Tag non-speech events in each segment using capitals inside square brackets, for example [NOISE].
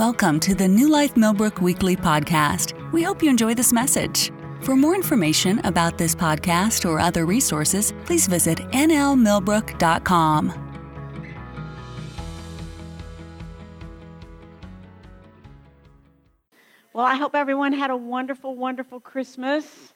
Welcome to the New Life Millbrook Weekly Podcast. We hope you enjoy this message. For more information about this podcast or other resources, please visit nlmillbrook.com. Well, I hope everyone had a wonderful, wonderful Christmas.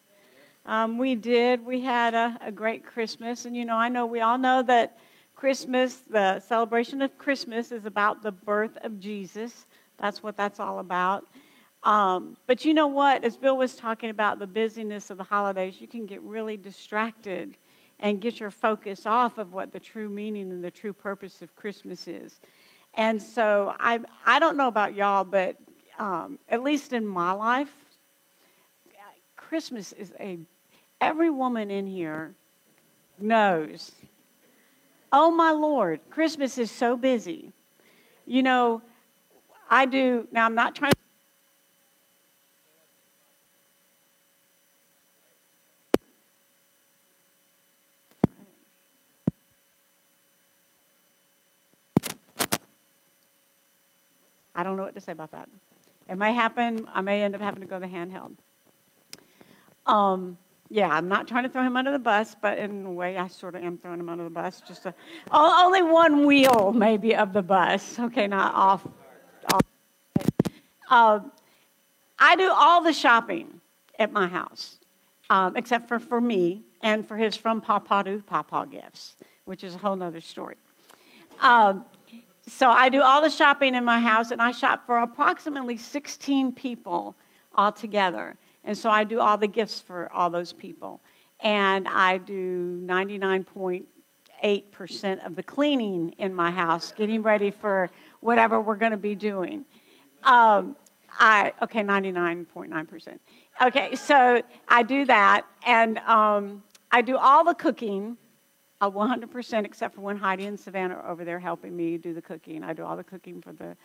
Um, we did. We had a, a great Christmas. And, you know, I know we all know that Christmas, the celebration of Christmas, is about the birth of Jesus. That's what that's all about. Um, but you know what? As Bill was talking about the busyness of the holidays, you can get really distracted and get your focus off of what the true meaning and the true purpose of Christmas is. And so I, I don't know about y'all, but um, at least in my life, Christmas is a, every woman in here knows, oh my Lord, Christmas is so busy. You know, I do, now I'm not trying to. I don't know what to say about that. It may happen. I may end up having to go the handheld. Um, yeah, I'm not trying to throw him under the bus, but in a way, I sort of am throwing him under the bus. Just a, only one wheel, maybe, of the bus. Okay, not off. off. Uh, I do all the shopping at my house, um, except for for me and for his from Papa to Papa gifts, which is a whole other story. Um, so I do all the shopping in my house, and I shop for approximately 16 people altogether. And so I do all the gifts for all those people. And I do 99.8% of the cleaning in my house, getting ready for whatever we're going to be doing. Um, I okay, 99.9%. Okay, so I do that, and um, I do all the cooking, uh, 100%, except for when Heidi and Savannah are over there helping me do the cooking. I do all the cooking for the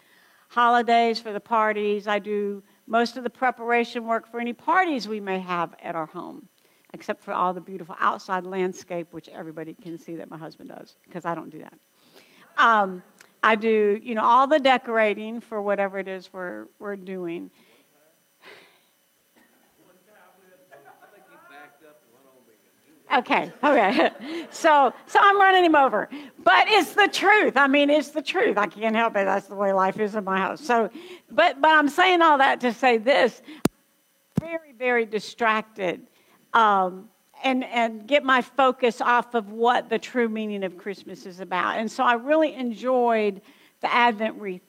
holidays, for the parties. I do most of the preparation work for any parties we may have at our home, except for all the beautiful outside landscape, which everybody can see that my husband does, because I don't do that. Um, I do, you know, all the decorating for whatever it is we're, we're doing. Okay, okay. [LAUGHS] So, so I'm running him over. But it's the truth. I mean, it's the truth. I can't help it. That's the way life is in my house. So, but, but I'm saying all that to say this very, very distracted um, and, and get my focus off of what the true meaning of Christmas is about. And so I really enjoyed the Advent wreath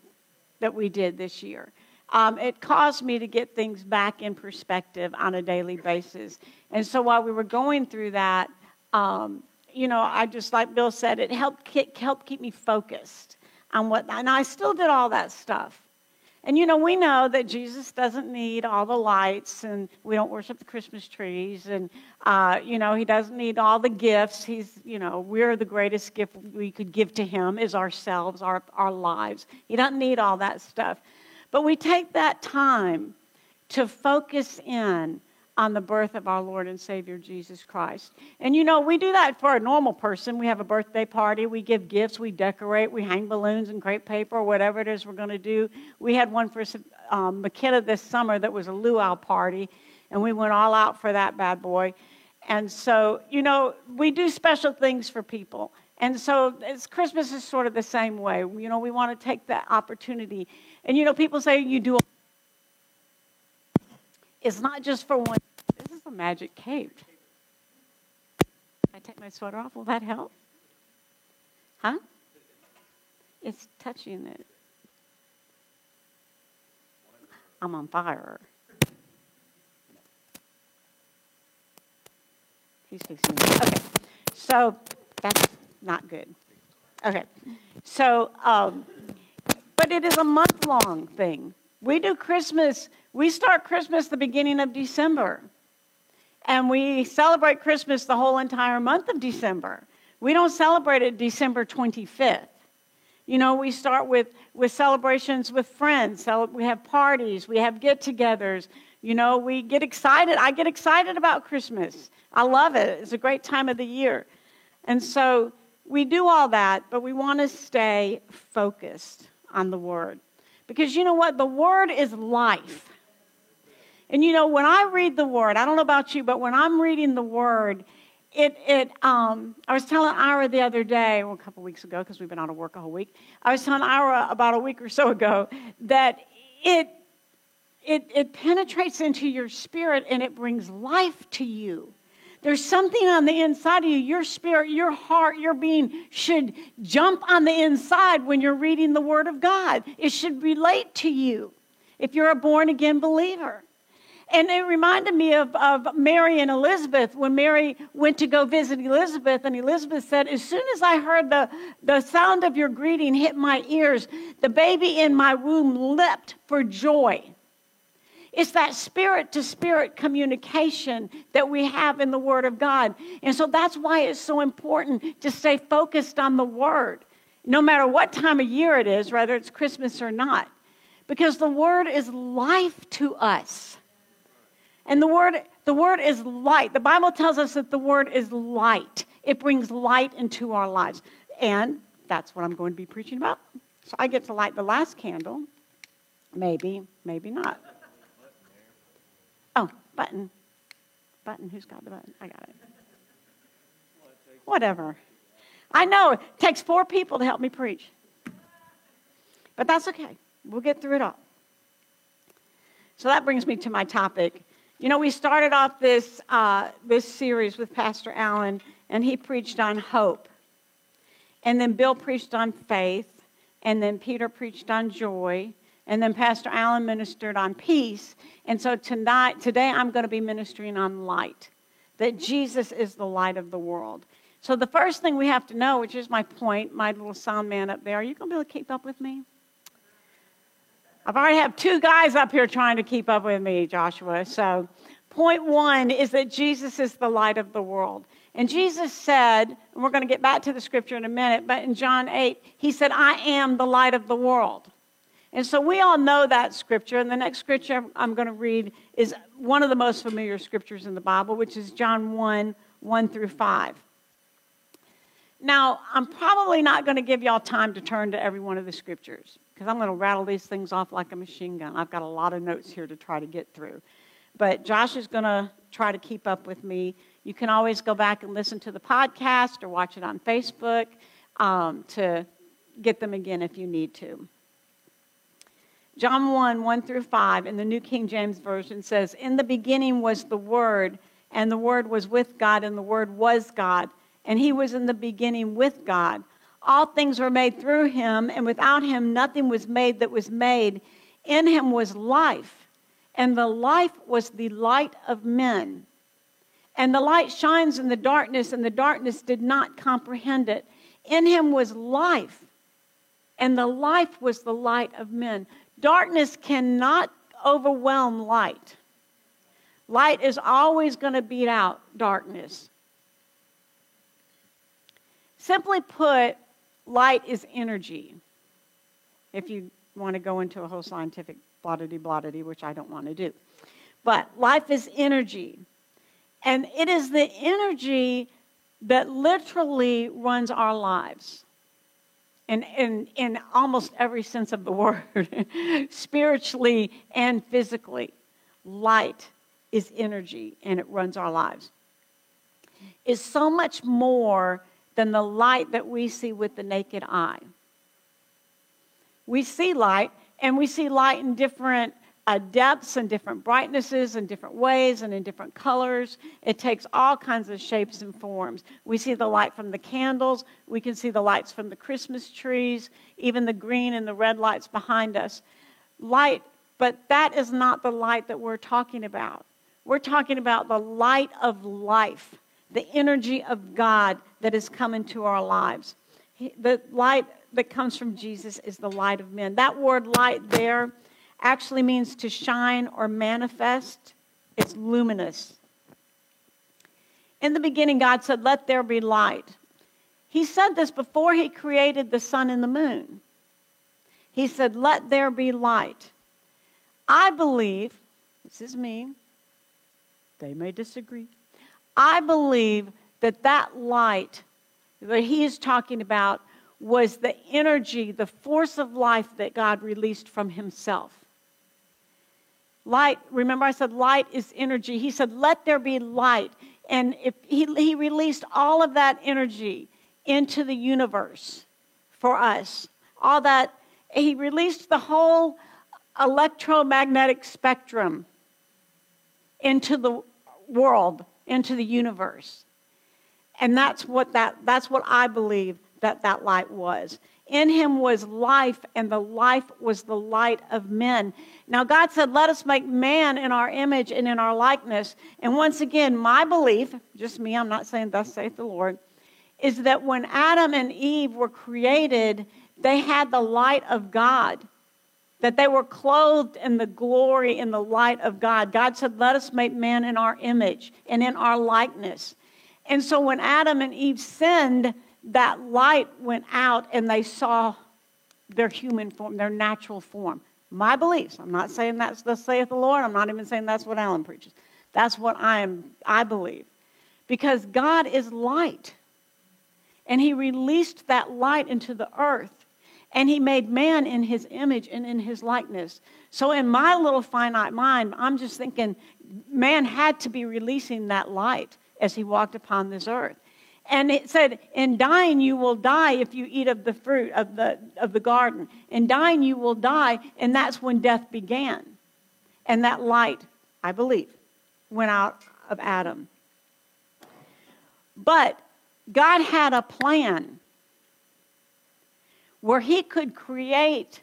that we did this year. Um, it caused me to get things back in perspective on a daily basis. And so while we were going through that, um, you know, I just like Bill said, it helped keep, helped keep me focused on what, and I still did all that stuff. And you know, we know that Jesus doesn't need all the lights, and we don't worship the Christmas trees, and uh, you know, he doesn't need all the gifts. He's, you know, we're the greatest gift we could give to him is ourselves, our our lives. He doesn't need all that stuff. But we take that time to focus in on the birth of our Lord and Savior Jesus Christ. And you know, we do that for a normal person. We have a birthday party, we give gifts, we decorate, we hang balloons and crepe paper, or whatever it is we're going to do. We had one for um, McKenna this summer that was a luau party, and we went all out for that bad boy. And so, you know, we do special things for people. And so Christmas is sort of the same way. You know, we want to take that opportunity and you know, people say you do. It, it's not just for one. A magic cape. I take my sweater off. Will that help? Huh? It's touching it. I'm on fire. He's fixing it. Okay. So that's not good. Okay. So um, but it is a month long thing. We do Christmas, we start Christmas the beginning of December. And we celebrate Christmas the whole entire month of December. We don't celebrate it December 25th. You know, we start with, with celebrations with friends. So we have parties, we have get togethers. You know, we get excited. I get excited about Christmas. I love it. It's a great time of the year. And so we do all that, but we want to stay focused on the Word. Because you know what? The Word is life. And you know, when I read the Word, I don't know about you, but when I'm reading the Word, it, it um, I was telling Ira the other day, well, a couple weeks ago, because we've been out of work a whole week. I was telling Ira about a week or so ago that it, it, it penetrates into your spirit and it brings life to you. There's something on the inside of you, your spirit, your heart, your being should jump on the inside when you're reading the Word of God. It should relate to you if you're a born again believer. And it reminded me of, of Mary and Elizabeth when Mary went to go visit Elizabeth, and Elizabeth said, As soon as I heard the, the sound of your greeting hit my ears, the baby in my womb leapt for joy. It's that spirit to spirit communication that we have in the Word of God. And so that's why it's so important to stay focused on the Word, no matter what time of year it is, whether it's Christmas or not, because the Word is life to us. And the Word, the Word is light. The Bible tells us that the Word is light, it brings light into our lives. And that's what I'm going to be preaching about. So I get to light the last candle. Maybe, maybe not. Oh, button. Button. Who's got the button? I got it. Whatever. I know it takes four people to help me preach. But that's okay. We'll get through it all. So that brings me to my topic. You know, we started off this, uh, this series with Pastor Allen, and he preached on hope. And then Bill preached on faith. And then Peter preached on joy. And then Pastor Allen ministered on peace. And so tonight, today I'm going to be ministering on light, that Jesus is the light of the world. So the first thing we have to know, which is my point, my little sound man up there, are you going to be able to keep up with me? I've already have two guys up here trying to keep up with me, Joshua. So point one is that Jesus is the light of the world. And Jesus said, and we're going to get back to the scripture in a minute, but in John 8, he said, I am the light of the world. And so we all know that scripture. And the next scripture I'm going to read is one of the most familiar scriptures in the Bible, which is John 1 1 through 5. Now, I'm probably not going to give y'all time to turn to every one of the scriptures because I'm going to rattle these things off like a machine gun. I've got a lot of notes here to try to get through. But Josh is going to try to keep up with me. You can always go back and listen to the podcast or watch it on Facebook um, to get them again if you need to. John 1 1 through 5 in the New King James Version says, In the beginning was the Word, and the Word was with God, and the Word was God, and He was in the beginning with God. All things were made through Him, and without Him nothing was made that was made. In Him was life, and the life was the light of men. And the light shines in the darkness, and the darkness did not comprehend it. In Him was life, and the life was the light of men. Darkness cannot overwhelm light. Light is always going to beat out darkness. Simply put, light is energy. If you want to go into a whole scientific blottity blottity, which I don't want to do. But life is energy. And it is the energy that literally runs our lives in, in, in almost every sense of the [LAUGHS] word, spiritually and physically. Light is energy and it runs our lives. Is so much more than the light that we see with the naked eye. We see light, and we see light in different uh, depths and different brightnesses and different ways and in different colors. It takes all kinds of shapes and forms. We see the light from the candles, we can see the lights from the Christmas trees, even the green and the red lights behind us. Light, but that is not the light that we're talking about. We're talking about the light of life, the energy of God that has come into our lives. The light that comes from Jesus is the light of men. That word light there actually means to shine or manifest, it's luminous. In the beginning, God said, Let there be light. He said this before he created the sun and the moon. He said, Let there be light. I believe, this is me, they may disagree. I believe that that light that he is talking about was the energy, the force of life that God released from Himself. Light, remember I said light is energy. He said, let there be light. And if he, he released all of that energy into the universe for us. All that, he released the whole electromagnetic spectrum into the world, into the universe. And that's what that that's what I believe that that light was. In him was life, and the life was the light of men. Now, God said, Let us make man in our image and in our likeness. And once again, my belief, just me, I'm not saying thus saith the Lord, is that when Adam and Eve were created, they had the light of God, that they were clothed in the glory and the light of God. God said, Let us make man in our image and in our likeness. And so when Adam and Eve sinned, that light went out and they saw their human form, their natural form. My beliefs. I'm not saying that's the saith the Lord. I'm not even saying that's what Alan preaches. That's what I am I believe. Because God is light. And he released that light into the earth. And he made man in his image and in his likeness. So in my little finite mind, I'm just thinking man had to be releasing that light as he walked upon this earth. And it said, In dying you will die if you eat of the fruit of the, of the garden. In dying you will die, and that's when death began. And that light, I believe, went out of Adam. But God had a plan where He could create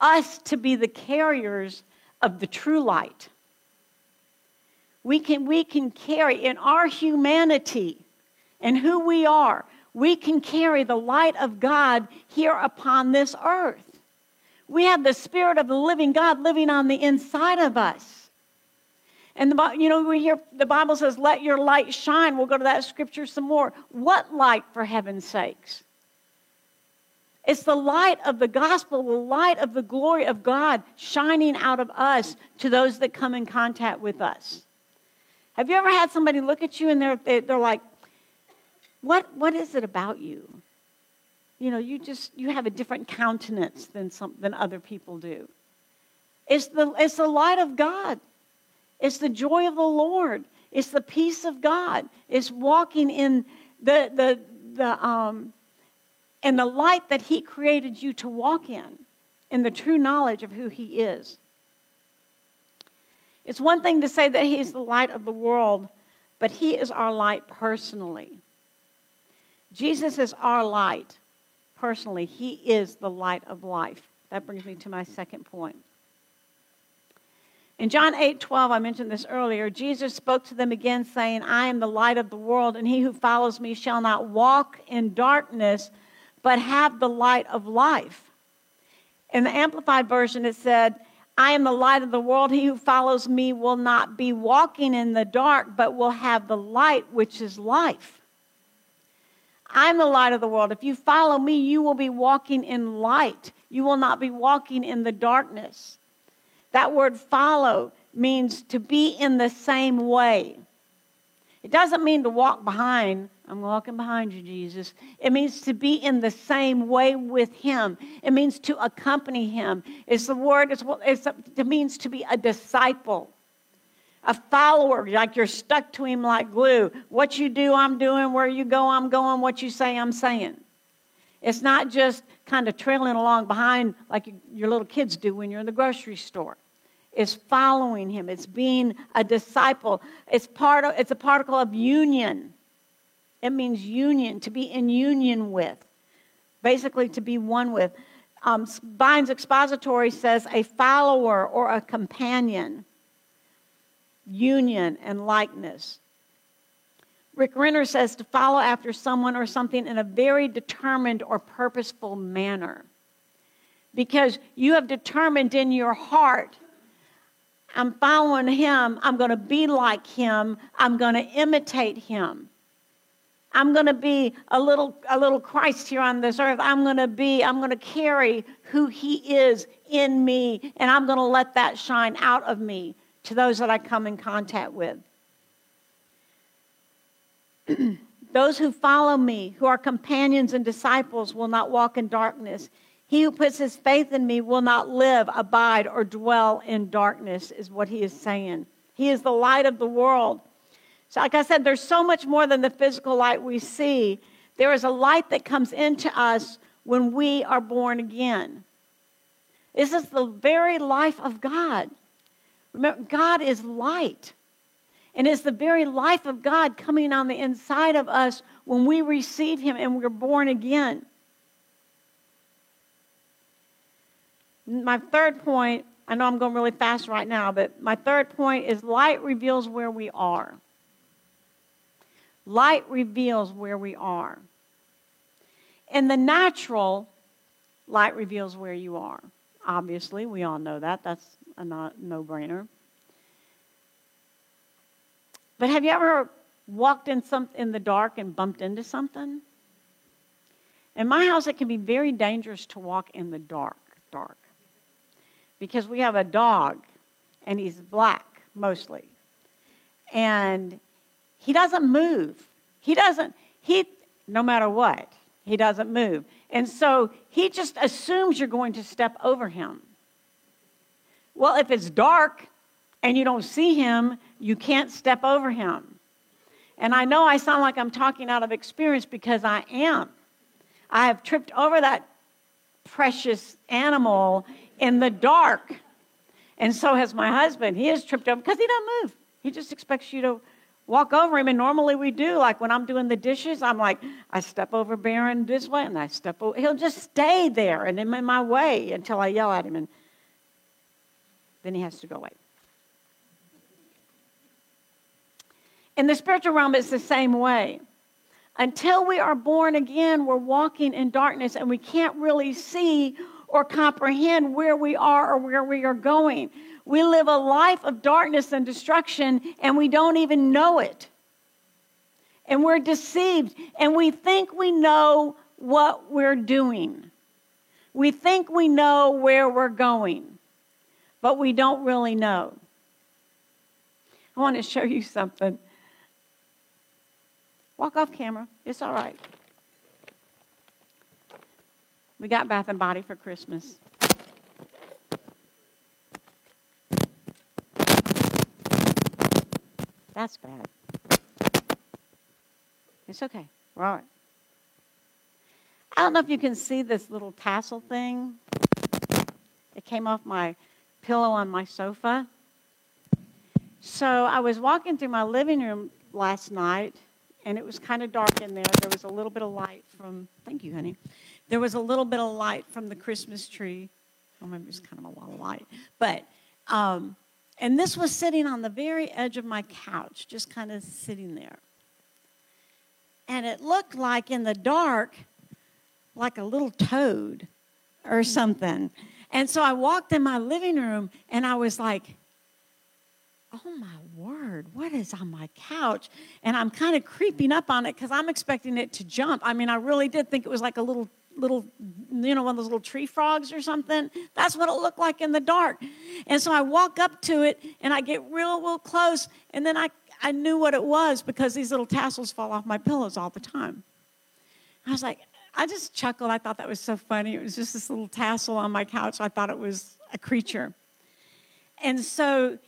us to be the carriers of the true light. We can, we can carry in our humanity and who we are, we can carry the light of God here upon this earth. We have the Spirit of the living God living on the inside of us. And the, you know, we hear the Bible says, "Let your light shine." We'll go to that scripture some more. What light, for heaven's sakes? It's the light of the gospel, the light of the glory of God shining out of us to those that come in contact with us. Have you ever had somebody look at you and they're, they're like, what, what is it about you? You know, you just, you have a different countenance than, some, than other people do. It's the, it's the light of God. It's the joy of the Lord. It's the peace of God. It's walking in the, the, the, um, in the light that He created you to walk in, in the true knowledge of who He is. It's one thing to say that He is the light of the world, but He is our light personally. Jesus is our light. Personally, He is the light of life. That brings me to my second point. In John 8 12, I mentioned this earlier, Jesus spoke to them again, saying, I am the light of the world, and he who follows me shall not walk in darkness, but have the light of life. In the Amplified Version, it said, I am the light of the world. He who follows me will not be walking in the dark, but will have the light, which is life. I'm the light of the world. If you follow me, you will be walking in light. You will not be walking in the darkness. That word follow means to be in the same way. It doesn't mean to walk behind. I'm walking behind you, Jesus. It means to be in the same way with Him. It means to accompany Him. It's the word, it's, it's, it means to be a disciple a follower, like you're stuck to him like glue. What you do, I'm doing. Where you go, I'm going. What you say, I'm saying. It's not just kind of trailing along behind like your little kids do when you're in the grocery store. It's following him. It's being a disciple. It's part of, it's a particle of union. It means union, to be in union with. Basically, to be one with. Um, Vine's expository says a follower or a companion union, and likeness. Rick Renner says to follow after someone or something in a very determined or purposeful manner. Because you have determined in your heart, I'm following him, I'm going to be like him, I'm going to imitate him. I'm going to be a little, a little Christ here on this earth. I'm going to be, I'm going to carry who he is in me, and I'm going to let that shine out of me to those that I come in contact with. [CLEARS THROAT] Those who follow me, who are companions and disciples, will not walk in darkness. He who puts his faith in me will not live, abide, or dwell in darkness, is what he is saying. He is the light of the world. So, like I said, there's so much more than the physical light we see. There is a light that comes into us when we are born again. This is the very life of God. Remember, God is light. And it's the very life of God coming on the inside of us when we receive Him and we're born again. My third point, I know I'm going really fast right now, but my third point is light reveals where we are. Light reveals where we are. In the natural, light reveals where you are. Obviously, we all know that. That's a no brainer. But have you ever walked in, some, in the dark and bumped into something? In my house, it can be very dangerous to walk in the dark, dark. Because we have a dog, and he's black mostly. And he doesn't move. He doesn't, he, no matter what, he doesn't move. And so he just assumes you're going to step over him. Well, if it's dark and you don't see him, you can't step over him. And I know I sound like I'm talking out of experience because I am. I have tripped over that precious animal in the dark. And so has my husband. He has tripped over because he doesn't move. He just expects you to walk over him. And normally we do. Like when I'm doing the dishes, I'm like, I step over Baron this way and I step over. He'll just stay there and I'm in my way until I yell at him. And then he has to go away. In the spiritual realm, it's the same way. Until we are born again, we're walking in darkness and we can't really see or comprehend where we are or where we are going. We live a life of darkness and destruction and we don't even know it. And we're deceived and we think we know what we're doing. We think we know where we're going, but we don't really know. I want to show you something. Walk off camera. It's all right. We got Bath and Body for Christmas. That's bad. It's okay. Right. I don't know if you can see this little tassel thing. It came off my pillow on my sofa. So I was walking through my living room last night and it was kind of dark in there. There was a little bit of light from, thank you, honey. There was a little bit of light from the Christmas tree. I remember it was kind of a lot of light. But, um, and this was sitting on the very edge of my couch, just kind of sitting there. And it looked like in the dark, like a little toad or something. And so I walked in my living room and I was like, oh my word, what is on my couch? And I'm kind of creeping up on it because I'm expecting it to jump. I mean, I really did think it was like a little, little, you know, one of those little tree frogs or something. That's what it looked like in the dark. And so I walk up to it and I get real, real close. And then I, I knew what it was because these little tassels fall off my pillows all the time. I was like, I just chuckled. I thought that was so funny. It was just this little tassel on my couch. I thought it was a creature. And so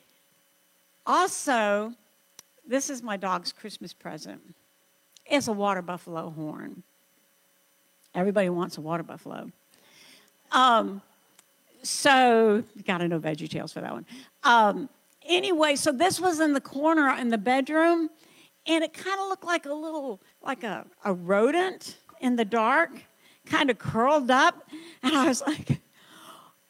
also, this is my dog's Christmas present. It's a water buffalo horn. Everybody wants a water buffalo. Um, so, you got to know Veggie Tales for that one. Um, anyway, so this was in the corner in the bedroom, and it kind of looked like a little, like a, a rodent in the dark, kind of curled up. And I was like,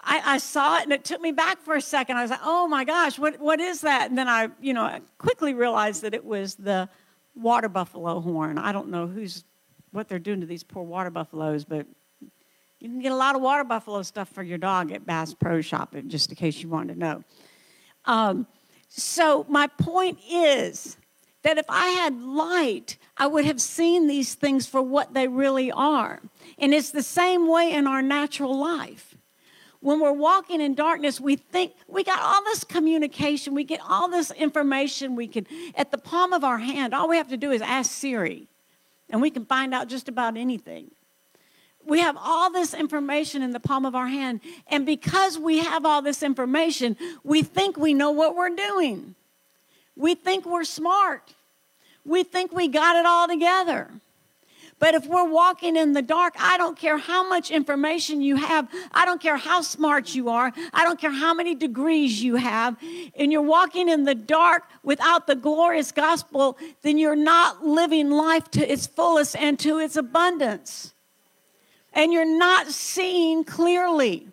I, I, saw it and it took me back for a second. I was like, oh my gosh, what, what is that? And then I, you know, I quickly realized that it was the water buffalo horn. I don't know who's, what they're doing to these poor water buffaloes, but you can get a lot of water buffalo stuff for your dog at Bass Pro Shop, just in case you wanted to know. Um, so my point is that if I had light, I would have seen these things for what they really are. And it's the same way in our natural life when we're walking in darkness, we think we got all this communication, we get all this information we can at the palm of our hand. All we have to do is ask Siri. And we can find out just about anything. We have all this information in the palm of our hand, and because we have all this information, we think we know what we're doing. We think we're smart. We think we got it all together. But if we're walking in the dark, I don't care how much information you have. I don't care how smart you are. I don't care how many degrees you have. And you're walking in the dark without the glorious gospel, then you're not living life to its fullest and to its abundance. And you're not seeing clearly.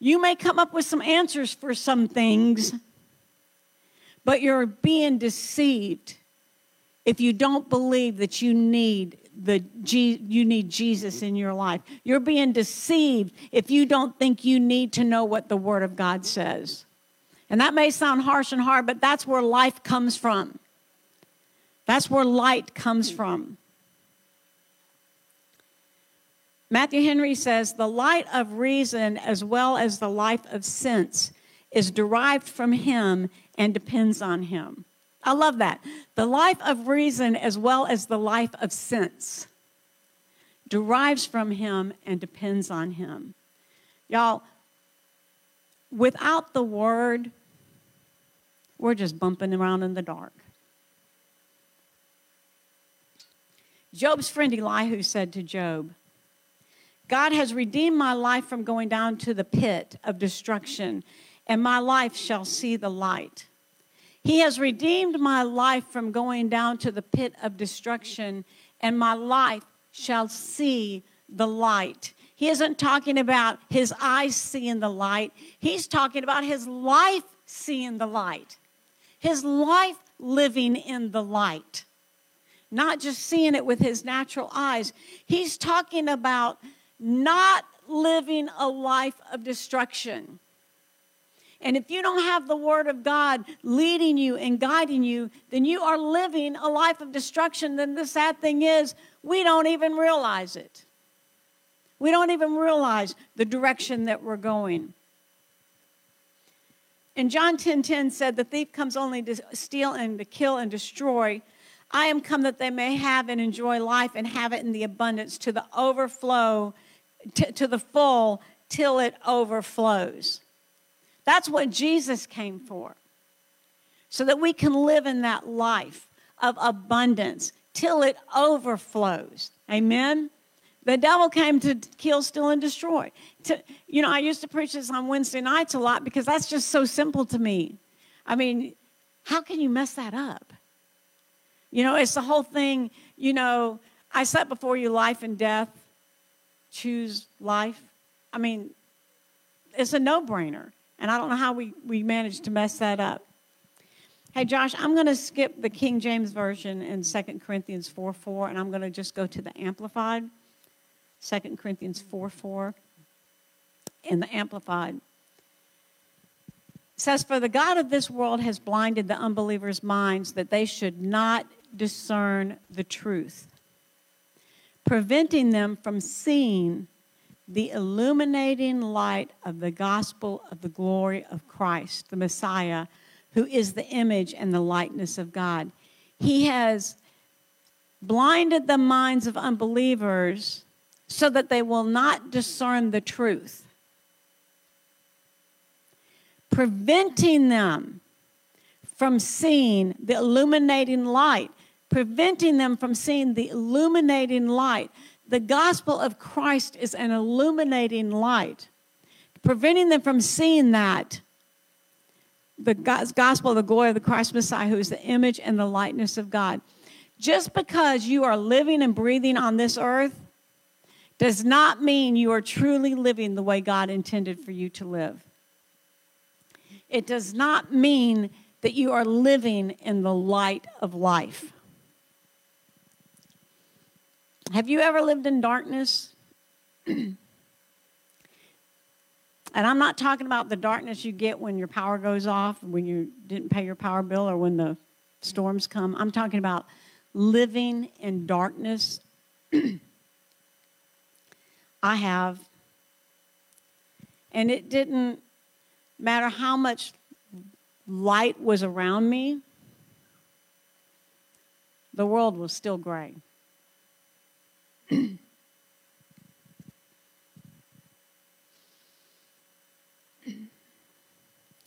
You may come up with some answers for some things, but you're being deceived if you don't believe that you need the you need Jesus in your life. You're being deceived if you don't think you need to know what the word of God says. And that may sound harsh and hard, but that's where life comes from. That's where light comes from. Matthew Henry says the light of reason as well as the life of sense is derived from him and depends on him. I love that. The life of reason as well as the life of sense derives from him and depends on him. Y'all, without the word, we're just bumping around in the dark. Job's friend Elihu said to Job, God has redeemed my life from going down to the pit of destruction, and my life shall see the light. He has redeemed my life from going down to the pit of destruction, and my life shall see the light. He isn't talking about his eyes seeing the light, he's talking about his life seeing the light, his life living in the light, not just seeing it with his natural eyes. He's talking about not living a life of destruction. And if you don't have the Word of God leading you and guiding you, then you are living a life of destruction. Then the sad thing is, we don't even realize it. We don't even realize the direction that we're going. And John 10:10 10, 10 said, The thief comes only to steal and to kill and destroy. I am come that they may have and enjoy life and have it in the abundance to the overflow, to, to the full, till it overflows. That's what Jesus came for. So that we can live in that life of abundance till it overflows. Amen? The devil came to kill, steal, and destroy. To, you know, I used to preach this on Wednesday nights a lot because that's just so simple to me. I mean, how can you mess that up? You know, it's the whole thing, you know, I set before you life and death. Choose life. I mean, it's a no brainer. And I don't know how we, we managed to mess that up. Hey, Josh, I'm going to skip the King James Version in 2 Corinthians 4 4, and I'm going to just go to the Amplified. 2 Corinthians 4 4 in the Amplified. It says, For the God of this world has blinded the unbelievers' minds that they should not discern the truth, preventing them from seeing the illuminating light of the gospel of the glory of Christ, the Messiah, who is the image and the likeness of God. He has blinded the minds of unbelievers so that they will not discern the truth, preventing them from seeing the illuminating light, preventing them from seeing the illuminating light the gospel of Christ is an illuminating light, preventing them from seeing that. The gospel of the glory of the Christ Messiah, who is the image and the likeness of God. Just because you are living and breathing on this earth does not mean you are truly living the way God intended for you to live. It does not mean that you are living in the light of life. Have you ever lived in darkness? [CLEARS THROAT] and I'm not talking about the darkness you get when your power goes off, when you didn't pay your power bill, or when the storms come. I'm talking about living in darkness. [CLEARS THROAT] I have. And it didn't matter how much light was around me, the world was still gray.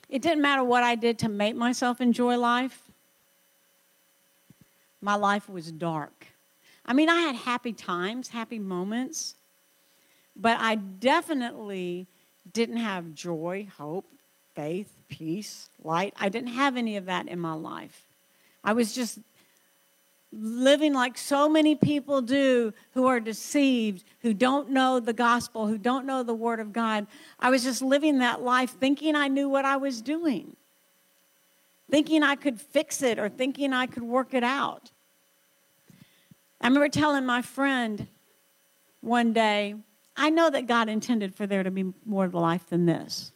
It didn't matter what I did to make myself enjoy life, my life was dark. I mean, I had happy times, happy moments, but I definitely didn't have joy, hope, faith, peace, light. I didn't have any of that in my life. I was just living like so many people do who are deceived, who don't know the gospel, who don't know the word of God. I was just living that life thinking I knew what I was doing, thinking I could fix it or thinking I could work it out. I remember telling my friend one day, I know that God intended for there to be more to life than this.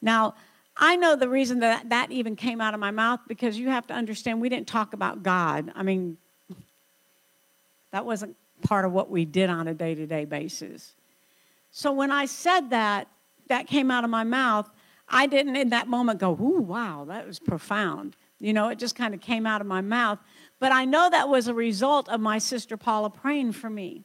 Now, I know the reason that that even came out of my mouth because you have to understand we didn't talk about God. I mean, that wasn't part of what we did on a day to day basis. So when I said that, that came out of my mouth, I didn't in that moment go, ooh, wow, that was profound. You know, it just kind of came out of my mouth. But I know that was a result of my sister Paula praying for me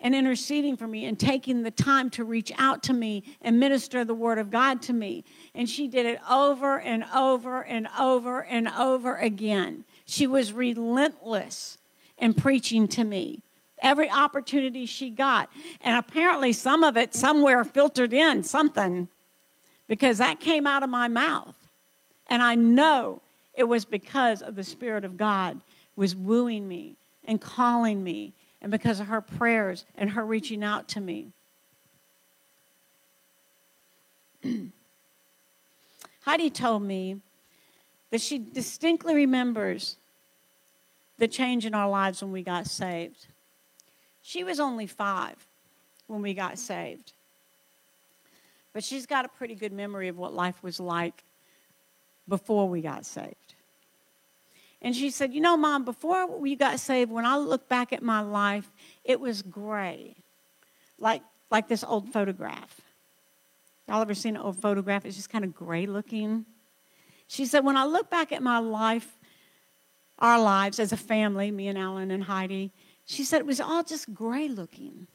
and interceding for me and taking the time to reach out to me and minister the word of God to me. And she did it over and over and over and over again. She was relentless in preaching to me every opportunity she got. And apparently, some of it somewhere filtered in something because that came out of my mouth. And I know it was because of the Spirit of God was wooing me and calling me and because of her prayers and her reaching out to me. [CLEARS THROAT] Heidi told me that she distinctly remembers the change in our lives when we got saved. She was only five when we got saved. But she's got a pretty good memory of what life was like before we got saved. And she said, You know, Mom, before we got saved, when I look back at my life, it was gray, like, like this old photograph. Y'all ever seen an old photograph? It's just kind of gray looking. She said, When I look back at my life, our lives as a family, me and Alan and Heidi, she said it was all just gray looking.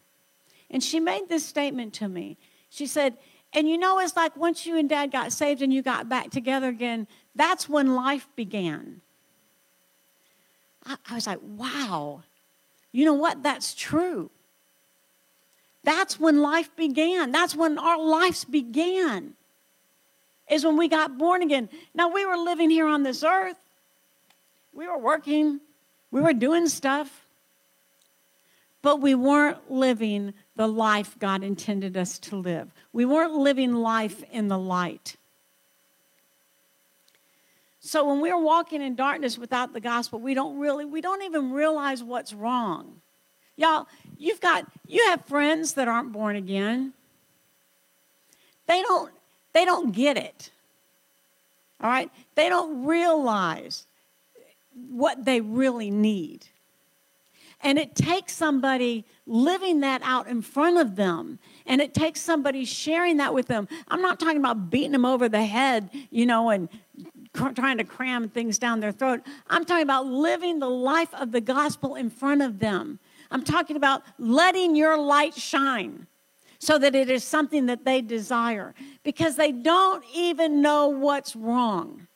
And she made this statement to me. She said, and you know, it's like once you and dad got saved and you got back together again, that's when life began. I, was like, wow, you know what? That's true. That's when life began. That's when our lives began, is when we got born again. Now, we were living here on this earth, we were working, we were doing stuff, but we weren't living the life God intended us to live. We weren't living life in the light. So when we're walking in darkness without the gospel, we don't really, we don't even realize what's wrong. Y'all, you've got, you have friends that aren't born again. They don't, they don't get it. All right? They don't realize what they really need. And it takes somebody living that out in front of them. And it takes somebody sharing that with them. I'm not talking about beating them over the head, you know, and trying to cram things down their throat. I'm talking about living the life of the gospel in front of them. I'm talking about letting your light shine so that it is something that they desire because they don't even know what's wrong.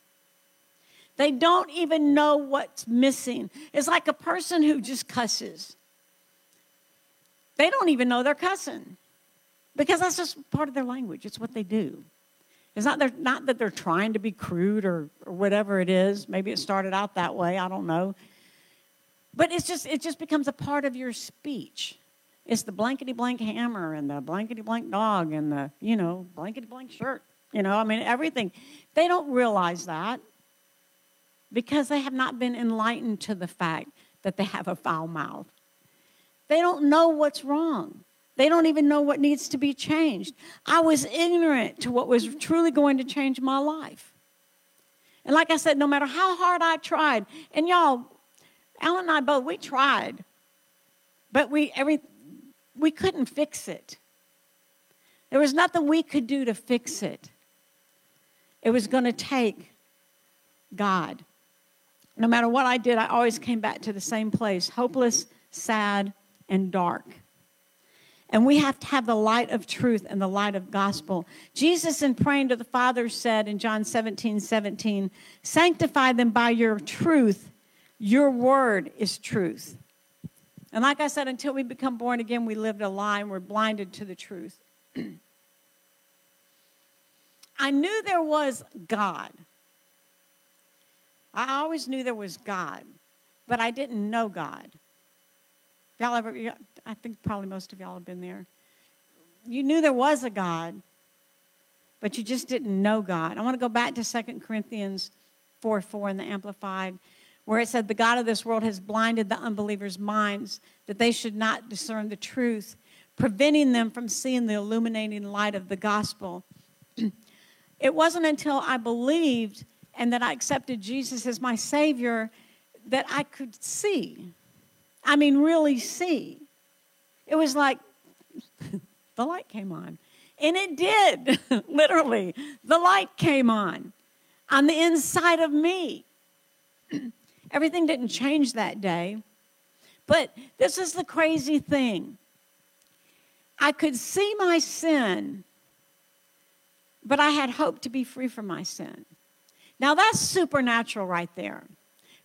They don't even know what's missing. It's like a person who just cusses. They don't even know they're cussing because that's just part of their language, it's what they do. It's not, they're, not that they're trying to be crude or, or whatever it is. Maybe it started out that way. I don't know. But it's just, it just becomes a part of your speech. It's the blankety blank hammer and the blankety blank dog and the, you know, blankety blank shirt. You know, I mean, everything. They don't realize that because they have not been enlightened to the fact that they have a foul mouth. They don't know what's wrong. They don't even know what needs to be changed. I was ignorant to what was truly going to change my life. And like I said, no matter how hard I tried, and y'all, Alan and I both, we tried, but we every we couldn't fix it. There was nothing we could do to fix it. It was going to take God no matter what I did, I always came back to the same place hopeless, sad, and dark. And we have to have the light of truth and the light of gospel. Jesus, in praying to the Father, said in John 17 17, Sanctify them by your truth. Your word is truth. And like I said, until we become born again, we lived a lie and we're blinded to the truth. [CLEARS THROAT] I knew there was God. I always knew there was God, but I didn't know God. Y'all ever, I think probably most of y'all have been there. You knew there was a God, but you just didn't know God. I want to go back to 2 Corinthians 4 4 in the Amplified, where it said, The God of this world has blinded the unbelievers' minds that they should not discern the truth, preventing them from seeing the illuminating light of the gospel. [CLEARS THROAT] it wasn't until I believed and that I accepted Jesus as my Savior that I could see. I mean, really see. It was like [LAUGHS] the light came on. And it did, [LAUGHS] literally. The light came on on the inside of me. [CLEARS THROAT] Everything didn't change that day. But this is the crazy thing. I could see my sin, but I had hope to be free from my sin. Now, that's supernatural right there.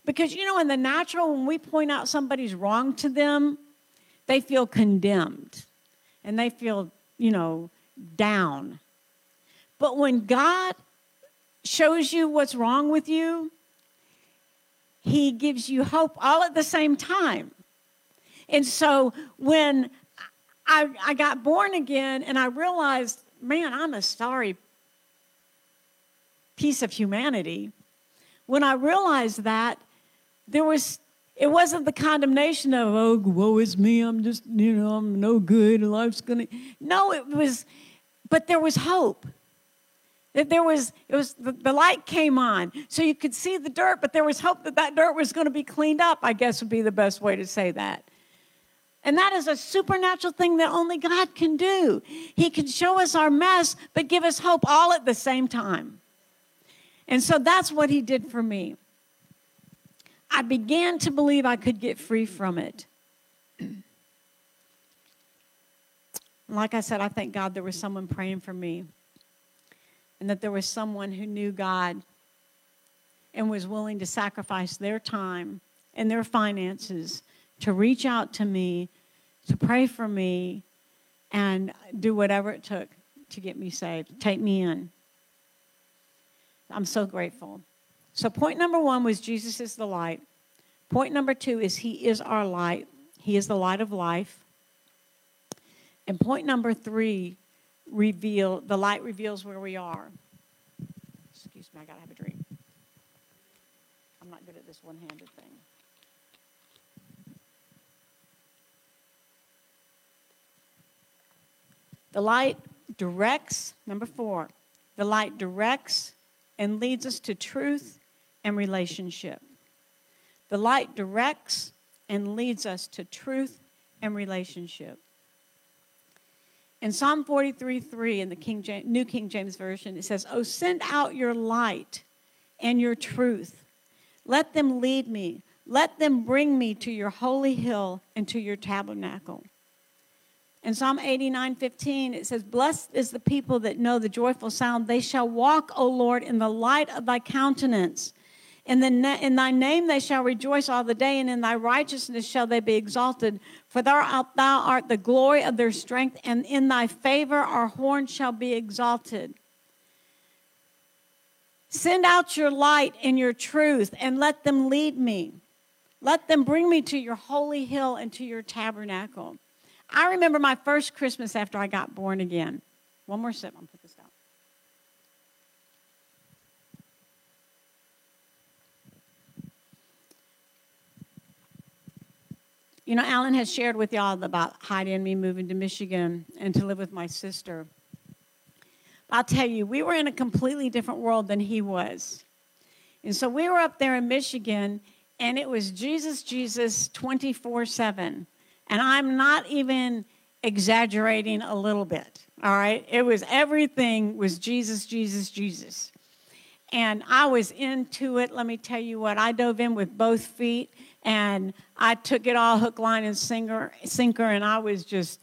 Because, you know, in the natural, when we point out somebody's wrong to them, they feel condemned and they feel, you know, down. But when God shows you what's wrong with you, He gives you hope all at the same time. And so when I, I got born again and I realized, man, I'm a sorry piece of humanity. When I realized that, there was it wasn't the condemnation of oh woe is me i'm just you know i'm no good life's gonna no it was but there was hope. That there was it was the, the light came on so you could see the dirt but there was hope that that dirt was going to be cleaned up i guess would be the best way to say that. And that is a supernatural thing that only god can do. He can show us our mess but give us hope all at the same time. And so that's what he did for me I began to believe I could get free from it. like I said, I thank God there was someone praying for me and that there was someone who knew God and was willing to sacrifice their time and their finances to reach out to me, to pray for me, and do whatever it took to get me saved, take me in. I'm so grateful. So, point number one was Jesus is the light. Point number two is He is our light, He is the light of life. And point number three, reveal the light reveals where we are. Excuse me, I gotta have a drink. I'm not good at this one handed thing. The light directs, number four, the light directs and leads us to truth and relationship. The light directs and leads us to truth and relationship. In Psalm 43 3 in the King James, New King James Version, it says, Oh, send out your light and your truth. Let them lead me. Let them bring me to your holy hill and to your tabernacle. In Psalm 89 15, it says, Blessed is the people that know the joyful sound. They shall walk, O Lord, in the light of thy countenance. In, the in thy name they shall rejoice all the day, and in thy righteousness shall they be exalted. For thou art, thou art the glory of their strength, and in thy favor our horn shall be exalted. Send out your light and your truth, and let them lead me. Let them bring me to your holy hill and to your tabernacle. I remember my first Christmas after I got born again. One more sip. I'll put this down. You know, Alan has shared with y'all about Heidi and me moving to Michigan and to live with my sister. I'll tell you, we were in a completely different world than he was. And so we were up there in Michigan, and it was Jesus, Jesus 24 7. And I'm not even exaggerating a little bit, all right? It was everything was Jesus, Jesus, Jesus. and I was into it. Let me tell you what, I dove in with both feet and I took it all hook, line, and sinker, sinker, and I was just,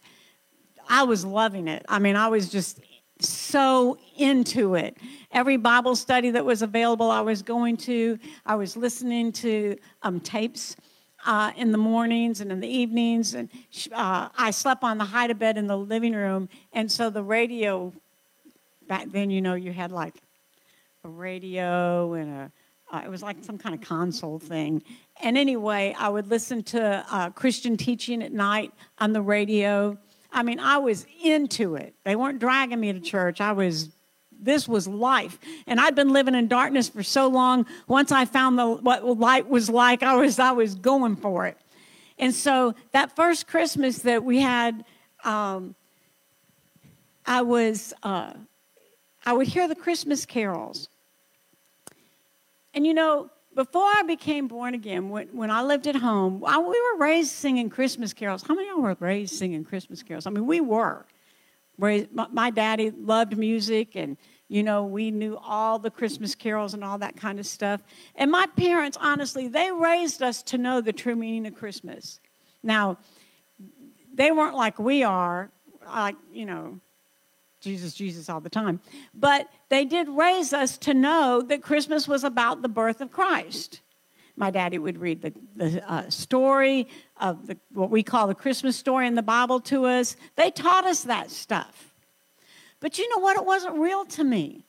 I was loving it. I mean, I was just so into it. Every Bible study that was available, I was going to. I was listening to um, tapes uh, in the mornings and in the evenings, and uh, I slept on the hide bed in the living room. And so the radio, back then, you know, you had like a radio and a uh, it was like some kind of console thing. And anyway, I would listen to uh, Christian teaching at night on the radio. I mean, I was into it. They weren't dragging me to church. I was, this was life. And I'd been living in darkness for so long. Once I found the, what light was like, I was, I was going for it. And so that first Christmas that we had, um, I was, uh, I would hear the Christmas carols. And you know, before I became born again, when, when I lived at home, I, we were raised singing Christmas carols. How many of y'all were raised singing Christmas carols? I mean, we were. Raised, my, my daddy loved music, and, you know, we knew all the Christmas carols and all that kind of stuff. And my parents, honestly, they raised us to know the true meaning of Christmas. Now, they weren't like we are, like, you know, Jesus, Jesus all the time. But they did raise us to know that Christmas was about the birth of Christ. My daddy would read the, the uh, story of the, what we call the Christmas story in the Bible to us. They taught us that stuff. But you know what? It wasn't real to me.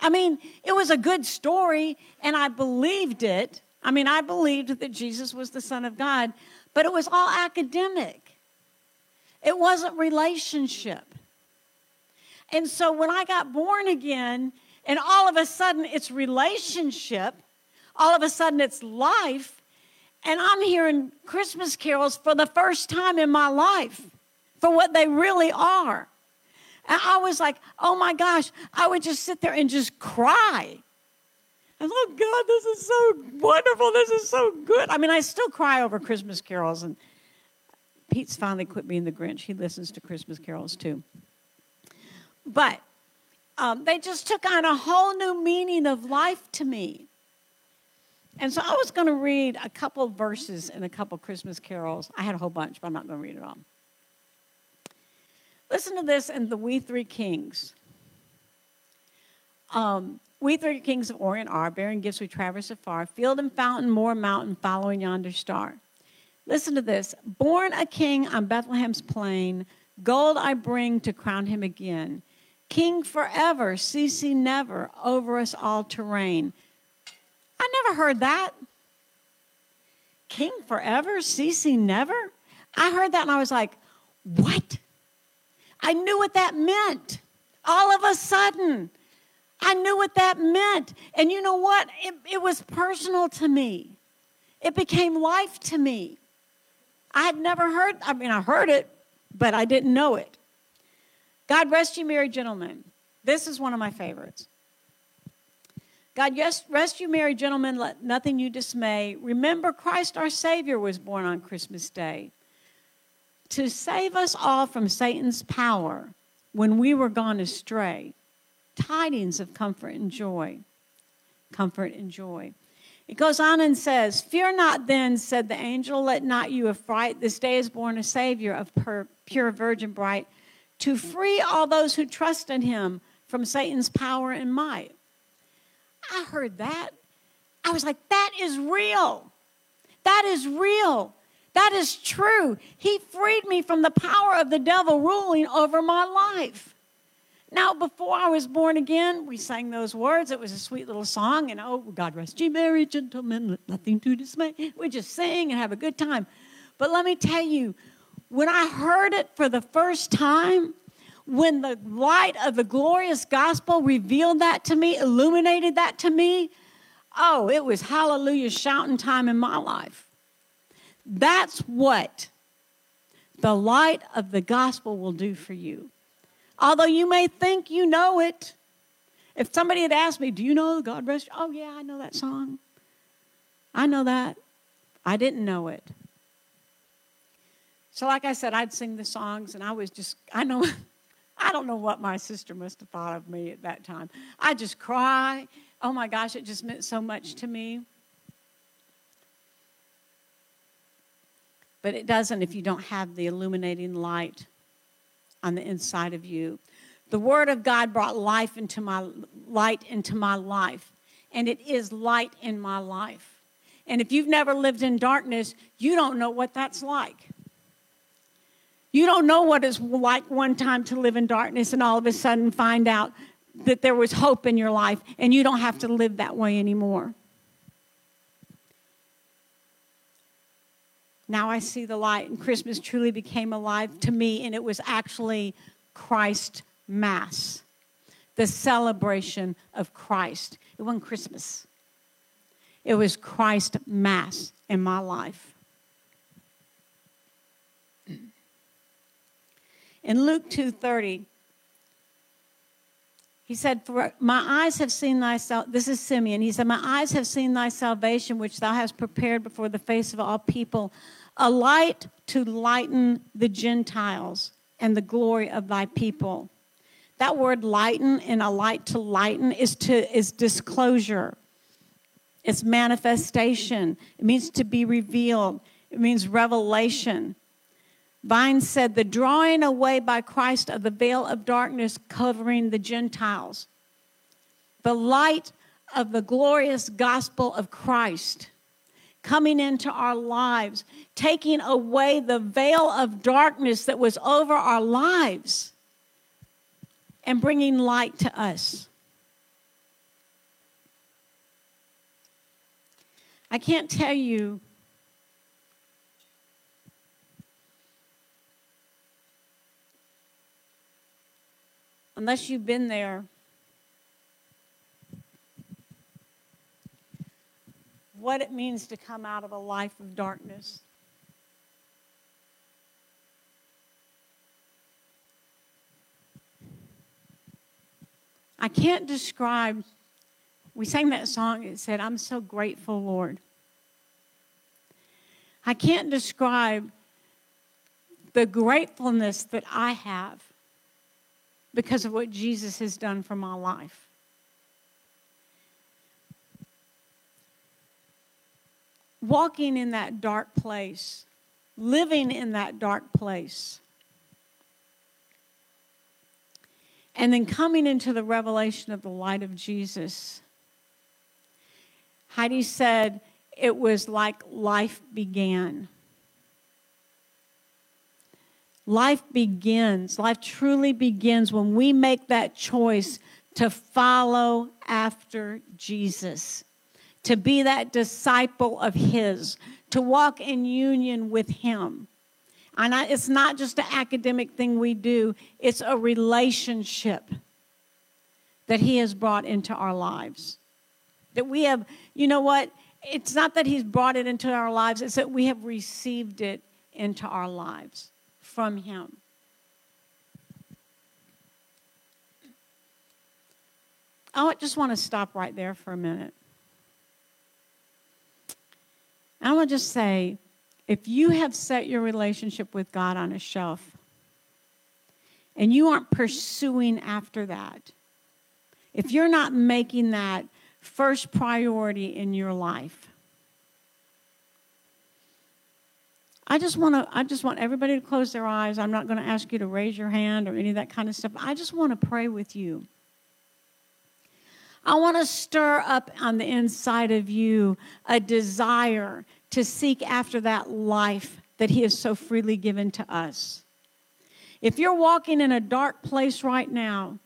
I mean, it was a good story, and I believed it. I mean, I believed that Jesus was the Son of God, but it was all academic. It wasn't relationship. And so when I got born again, and all of a sudden it's relationship, all of a sudden it's life, and I'm hearing Christmas carols for the first time in my life for what they really are. And I was like, oh my gosh, I would just sit there and just cry. I oh God, this is so wonderful. This is so good. I mean, I still cry over Christmas carols, and Pete's finally quit being the Grinch. He listens to Christmas carols too. But um, they just took on a whole new meaning of life to me. And so I was going to read a couple verses in a couple Christmas carols. I had a whole bunch, but I'm not going to read it all. Listen to this in the We Three Kings. Um, we three kings of Orient are, bearing gifts we traverse afar, field and fountain, moor, mountain, following yonder star. Listen to this. Born a king on Bethlehem's plain, gold I bring to crown him again. King forever, ceasing never, over us all to reign. I never heard that. King forever, ceasing never? I heard that and I was like, what? I knew what that meant. All of a sudden, I knew what that meant. And you know what? It, it was personal to me, it became life to me. I had never heard, I mean, I heard it, but I didn't know it. God rest you, merry gentlemen. This is one of my favorites. God yes, rest you, merry gentlemen, let nothing you dismay. Remember, Christ our Savior was born on Christmas Day to save us all from Satan's power when we were gone astray. Tidings of comfort and joy. Comfort and joy. It goes on and says, Fear not then, said the angel, let not you affright. This day is born a Savior of pure virgin bright to free all those who trust in him from Satan's power and might. I heard that. I was like, that is real. That is real. That is true. He freed me from the power of the devil ruling over my life. Now, before I was born again, we sang those words. It was a sweet little song, and oh, God rest ye merry gentlemen, nothing to dismay. We just sing and have a good time. But let me tell you, when I heard it for the first time, when the light of the glorious gospel revealed that to me, illuminated that to me, oh, it was hallelujah shouting time in my life. That's what the light of the gospel will do for you. Although you may think you know it. If somebody had asked me, Do you know God rest? Oh, yeah, I know that song. I know that. I didn't know it. So, like I said, I'd sing the songs, and I was just, I know, [LAUGHS] I don't know what my sister must have thought of me at that time. I just cry. oh my gosh, it just meant so much to me. But it doesn't if you don't have the illuminating light on the inside of you. The Word of God brought life into my light into my life, and it is light in my life. And if you've never lived in darkness, you don't know what that's like. You don't know what it's like one time to live in darkness and all of a sudden find out that there was hope in your life and you don't have to live that way anymore. Now I see the light, and Christmas truly became alive to me, and it was actually Christ Mass, the celebration of Christ. It wasn't Christmas, it was Christ Mass in my life. In Luke 2:30, he said, For my eyes have seen thy this is Simeon. He said, My eyes have seen thy salvation, which thou hast prepared before the face of all people, a light to lighten the Gentiles and the glory of thy people. That word lighten and a light to lighten is to is disclosure. It's manifestation. It means to be revealed. It means revelation. Vine said, the drawing away by Christ of the veil of darkness covering the Gentiles. The light of the glorious gospel of Christ coming into our lives, taking away the veil of darkness that was over our lives and bringing light to us. I can't tell you unless you've been there, what it means to come out of a life of darkness. I can't describe. We sang that song, it said, I'm so grateful, Lord. I can't describe the gratefulness that I have because of what Jesus has done for my life. Walking in that dark place, living in that dark place, and then coming into the revelation of the light of Jesus. Heidi said it was like life began. Life begins, life truly begins when we make that choice to follow after Jesus, to be that disciple of His, to walk in union with Him. And I, it's not just an academic thing we do, it's a relationship that He has brought into our lives. That we have, you know what? It's not that He's brought it into our lives, it's that we have received it into our lives from Him. I just want to stop right there for a minute. I want to just say if you have set your relationship with God on a shelf and you aren't pursuing after that, if you're not making that first priority in your life, I just want to I just want everybody to close their eyes. I'm not going to ask you to raise your hand or any of that kind of stuff. I just want to pray with you. I want to stir up on the inside of you a desire to seek after that life that he has so freely given to us. If you're walking in a dark place right now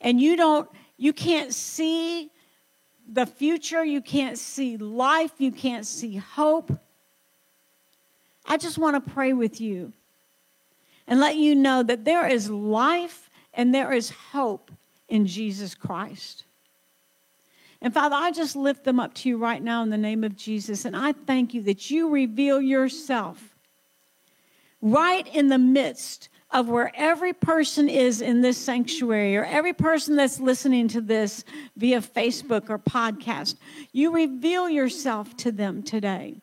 and you don't you can't see the future, you can't see life, you can't see hope, I just want to pray with you and let you know that there is life and there is hope in Jesus Christ. And Father, I just lift them up to you right now in the name of Jesus. And I thank you that you reveal yourself right in the midst of where every person is in this sanctuary or every person that's listening to this via Facebook or podcast. You reveal yourself to them today.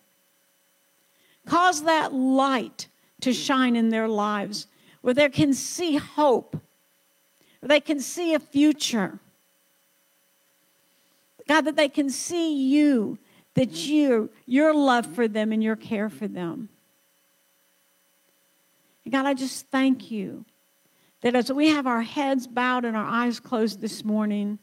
Cause that light to shine in their lives where they can see hope, where they can see a future. God, that they can see you, that you, your love for them and your care for them. And God, I just thank you that as we have our heads bowed and our eyes closed this morning,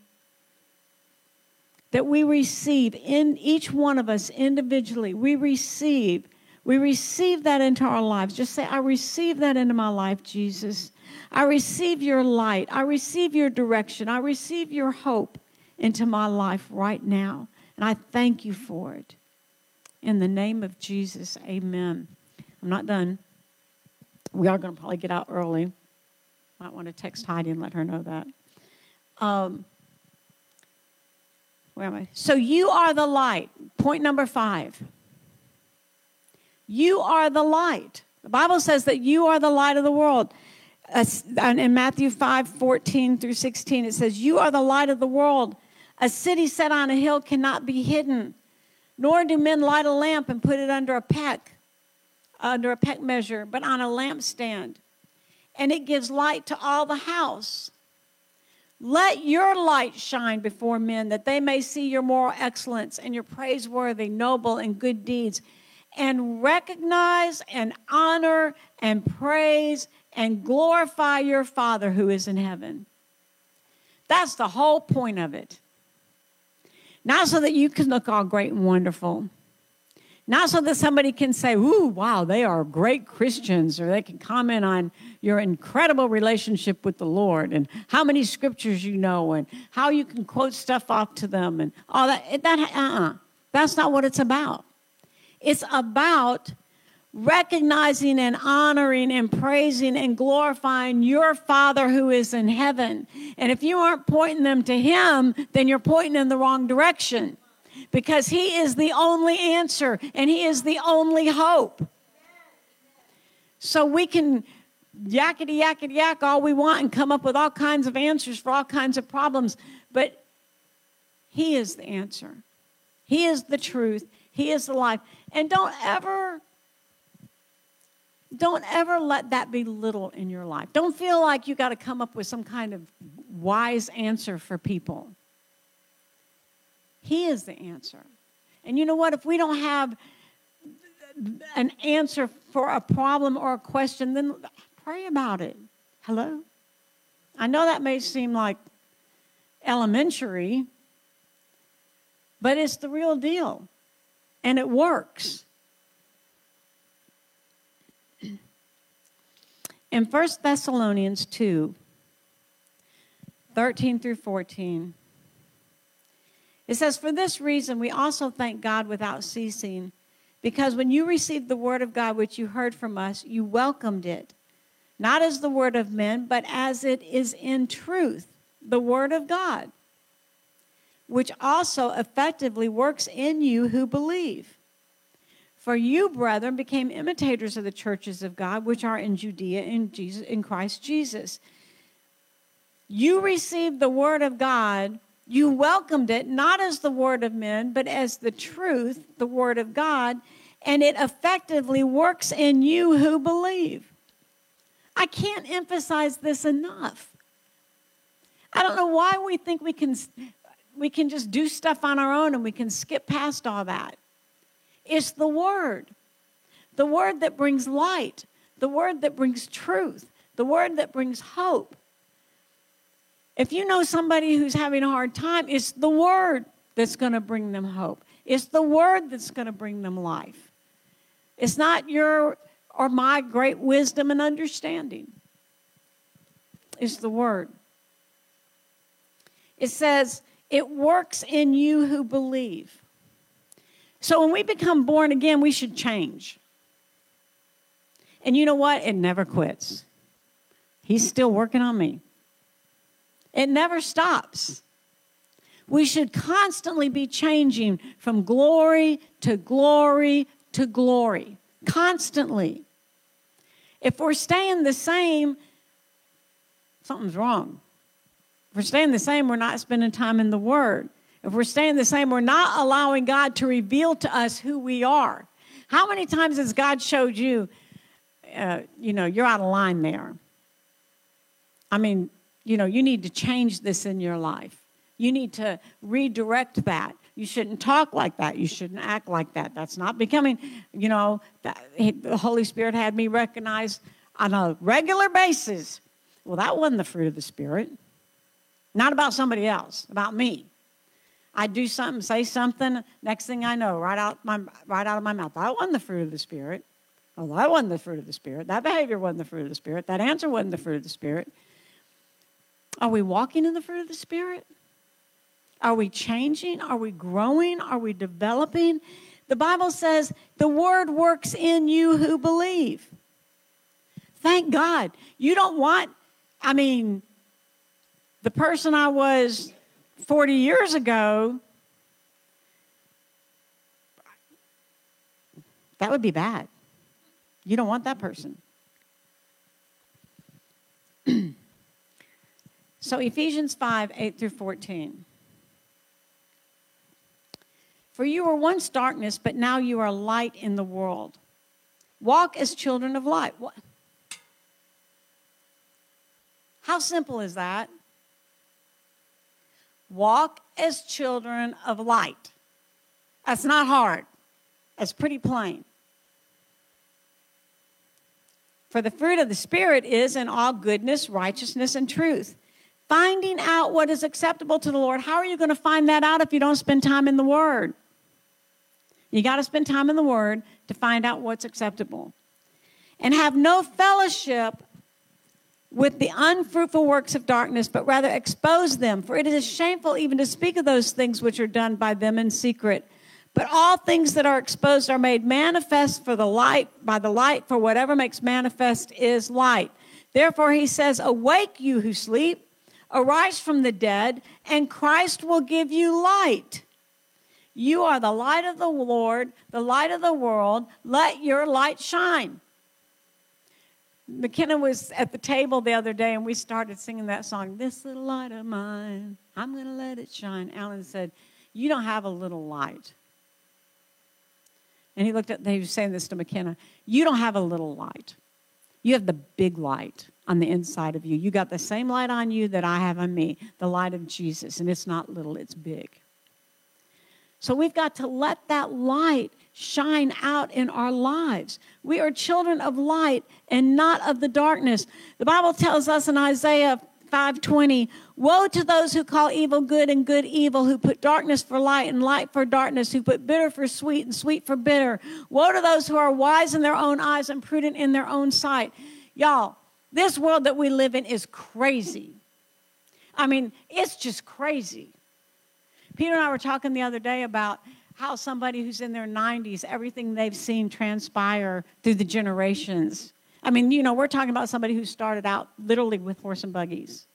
that we receive in each one of us individually, we receive, we receive that into our lives. Just say, I receive that into my life, Jesus. I receive your light. I receive your direction. I receive your hope into my life right now. And I thank you for it. In the name of Jesus, amen. I'm not done. We are going to probably get out early. Might want to text Heidi and let her know that. Um, where am I? So you are the light. Point number five. You are the light. The Bible says that you are the light of the world. in Matthew 5 14 through 16, it says, You are the light of the world. A city set on a hill cannot be hidden, nor do men light a lamp and put it under a peck, under a peck measure, but on a lampstand. And it gives light to all the house. Let your light shine before men that they may see your moral excellence and your praiseworthy, noble, and good deeds, and recognize and honor and praise and glorify your Father who is in heaven. That's the whole point of it. Not so that you can look all great and wonderful, not so that somebody can say, Ooh, wow, they are great Christians, or they can comment on your incredible relationship with the Lord and how many scriptures you know and how you can quote stuff off to them and all that. that uh-uh. That's not what it's about. It's about recognizing and honoring and praising and glorifying your Father who is in heaven. And if you aren't pointing them to Him, then you're pointing in the wrong direction because He is the only answer and He is the only hope. So we can yakety yakety yak all we want and come up with all kinds of answers for all kinds of problems, but He is the answer. He is the truth. He is the life. And don't ever don't ever let that be little in your life. Don't feel like you got to come up with some kind of wise answer for people. He is the answer. And you know what? If we don't have an answer for a problem or a question, then pray about it. Hello? I know that may seem like elementary, but it's the real deal. And it works. In 1 Thessalonians 2 13 through 14, it says, For this reason, we also thank God without ceasing, because when you received the word of God which you heard from us, you welcomed it, not as the word of men, but as it is in truth, the word of God, which also effectively works in you who believe. For you, brethren, became imitators of the churches of God which are in Judea in, Jesus, in Christ Jesus. You received the word of God you welcomed it not as the word of men, but as the truth, the word of God, and it effectively works in you who believe. I can't emphasize this enough. I don't know why we think we can we can just do stuff on our own and we can skip past all that. It's the word. The word that brings light, the word that brings truth, the word that brings hope. If you know somebody who's having a hard time, it's the word that's going to bring them hope. It's the word that's going to bring them life. It's not your or my great wisdom and understanding. It's the word. It says, it works in you who believe. So when we become born again, we should change. And you know what? It never quits. He's still working on me. It never stops. We should constantly be changing from glory to glory to glory. Constantly. If we're staying the same, something's wrong. If we're staying the same, we're not spending time in the Word. If we're staying the same, we're not allowing God to reveal to us who we are. How many times has God showed you, uh, you know, you're out of line there? I mean, you know, you need to change this in your life. You need to redirect that. You shouldn't talk like that. You shouldn't act like that. That's not becoming, you know, that, the Holy Spirit had me recognize on a regular basis. Well, that wasn't the fruit of the Spirit. Not about somebody else, about me. I do something, say something, next thing I know, right out my right out of my mouth. I wasn't the fruit of the Spirit. Oh, that wasn't the fruit of the Spirit. That behavior wasn't the fruit of the Spirit. That answer wasn't the fruit of the Spirit. Are we walking in the fruit of the Spirit? Are we changing? Are we growing? Are we developing? The Bible says the word works in you who believe. Thank God. You don't want, I mean, the person I was 40 years ago, that would be bad. You don't want that person. [CLEARS THROAT] so, Ephesians 5 8 through 14. For you were once darkness, but now you are light in the world. Walk as children of light. What? How simple is that? Walk as children of light. That's not hard, that's pretty plain. For the fruit of the Spirit is in all goodness, righteousness, and truth. Finding out what is acceptable to the Lord. How are you going to find that out if you don't spend time in the Word? You got to spend time in the Word to find out what's acceptable. And have no fellowship with the unfruitful works of darkness, but rather expose them. For it is shameful even to speak of those things which are done by them in secret. But all things that are exposed are made manifest for the light, by the light, for whatever makes manifest is light. Therefore, he says, Awake, you who sleep, arise from the dead, and Christ will give you light. You are the light of the Lord, the light of the world. Let your light shine. McKenna was at the table the other day and we started singing that song, This Little Light of Mine, I'm going to let it shine. Alan said, You don't have a little light. And he looked at, he was saying this to McKenna, You don't have a little light. You have the big light on the inside of you. You got the same light on you that I have on me, the light of Jesus. And it's not little, it's big. So we've got to let that light shine out in our lives. We are children of light and not of the darkness. The Bible tells us in Isaiah 5:20, "Woe to those who call evil good and good evil, who put darkness for light and light for darkness, who put bitter for sweet and sweet for bitter. Woe to those who are wise in their own eyes and prudent in their own sight." Y'all, this world that we live in is crazy. I mean, it's just crazy. Peter and I were talking the other day about how somebody who's in their 90s, everything they've seen transpire through the generations. I mean, you know, we're talking about somebody who started out literally with horse and buggies.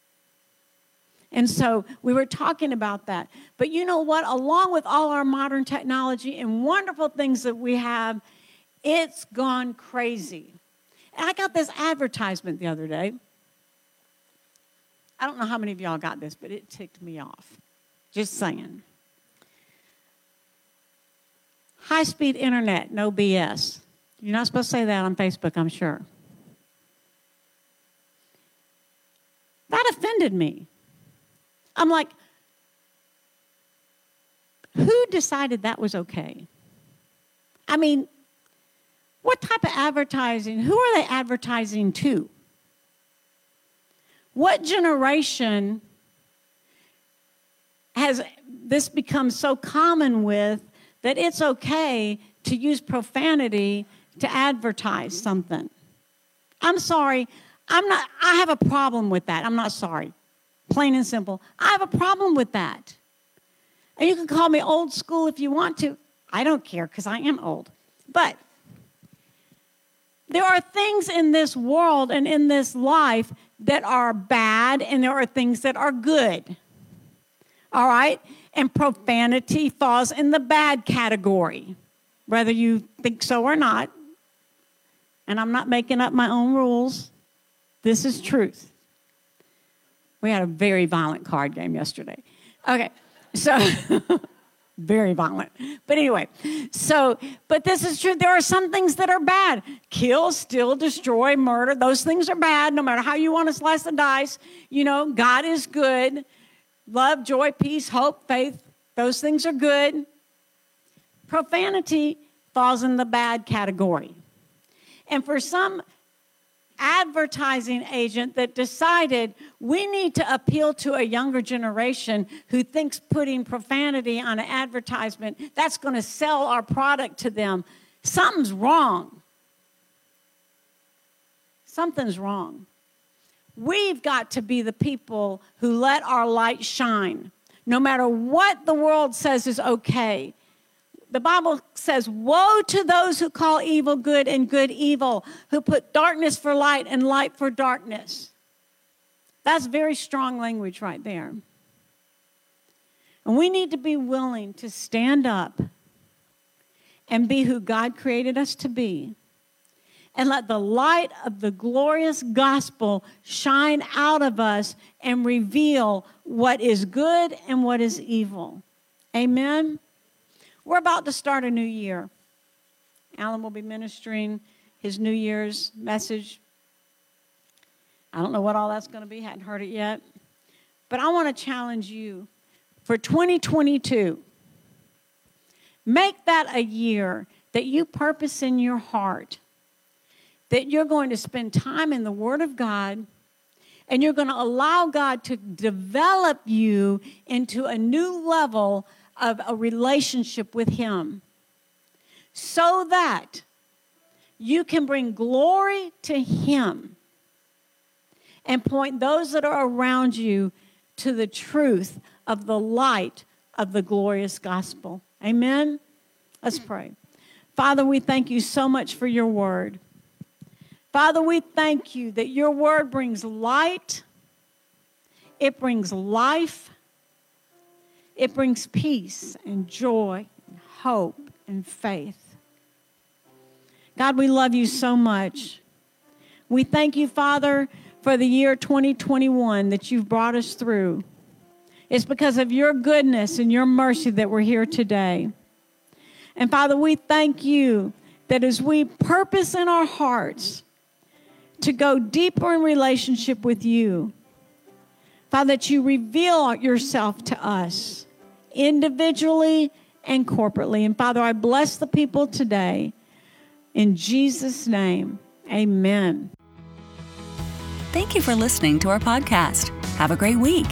And so we were talking about that. But you know what? Along with all our modern technology and wonderful things that we have, it's gone crazy. And I got this advertisement the other day. I don't know how many of y'all got this, but it ticked me off. Just saying. High speed internet, no BS. You're not supposed to say that on Facebook, I'm sure. That offended me. I'm like, who decided that was okay? I mean, what type of advertising? Who are they advertising to? What generation has this become so common with that it's okay to use profanity to advertise something. I'm sorry. I'm not I have a problem with that. I'm not sorry. Plain and simple. I have a problem with that. And you can call me old school if you want to. I don't care cuz I am old. But there are things in this world and in this life that are bad and there are things that are good. All right? and profanity falls in the bad category, whether you think so or not. And I'm not making up my own rules. This is truth. We had a very violent card game yesterday. Okay, so [LAUGHS] very violent. But anyway, so, but this is true. There are some things that are bad kill, steal, destroy, murder. Those things are bad, no matter how you want to slice the dice. You know, God is good. Love, joy, peace, hope, faith, those things are good. Profanity falls in the bad category. And for some advertising agent that decided we need to appeal to a younger generation who thinks putting profanity on an advertisement that's going to sell our product to them something's wrong something's wrong we've got to be the people who let our light shine no matter what the world says is okay the Bible says, Woe to those who call evil good and good evil, who put darkness for light and light for darkness. That's very strong language right there. And we need to be willing to stand up and be who God created us to be. And let the light of the glorious gospel shine out of us and reveal what is good and what is evil. Amen. We're about to start a new year. Alan will be ministering his New Year's message. I don't know what all that's going to be, hadn't heard it yet. But I want to challenge you for 2022. Make that a year that you purpose in your heart that you're going to spend time in the Word of God and you're going to allow God to develop you into a new level of a relationship with Him so that you can bring glory to Him and point those that are around you to the truth of the light of the glorious gospel. Amen? Let's pray. Father, we thank you so much for your word. Father, we thank you that your word brings light, it brings life, it brings peace and joy and hope and faith. God, we love you so much. We thank you, Father, for the year 2021 that you've brought us through. It's because of your goodness and your mercy that we're here today. And Father, we thank you that as we purpose in our hearts to go deeper in relationship with you, Father, that you reveal yourself to us individually and corporately. And Father, I bless the people today. In Jesus' name, amen. Thank you for listening to our podcast. Have a great week.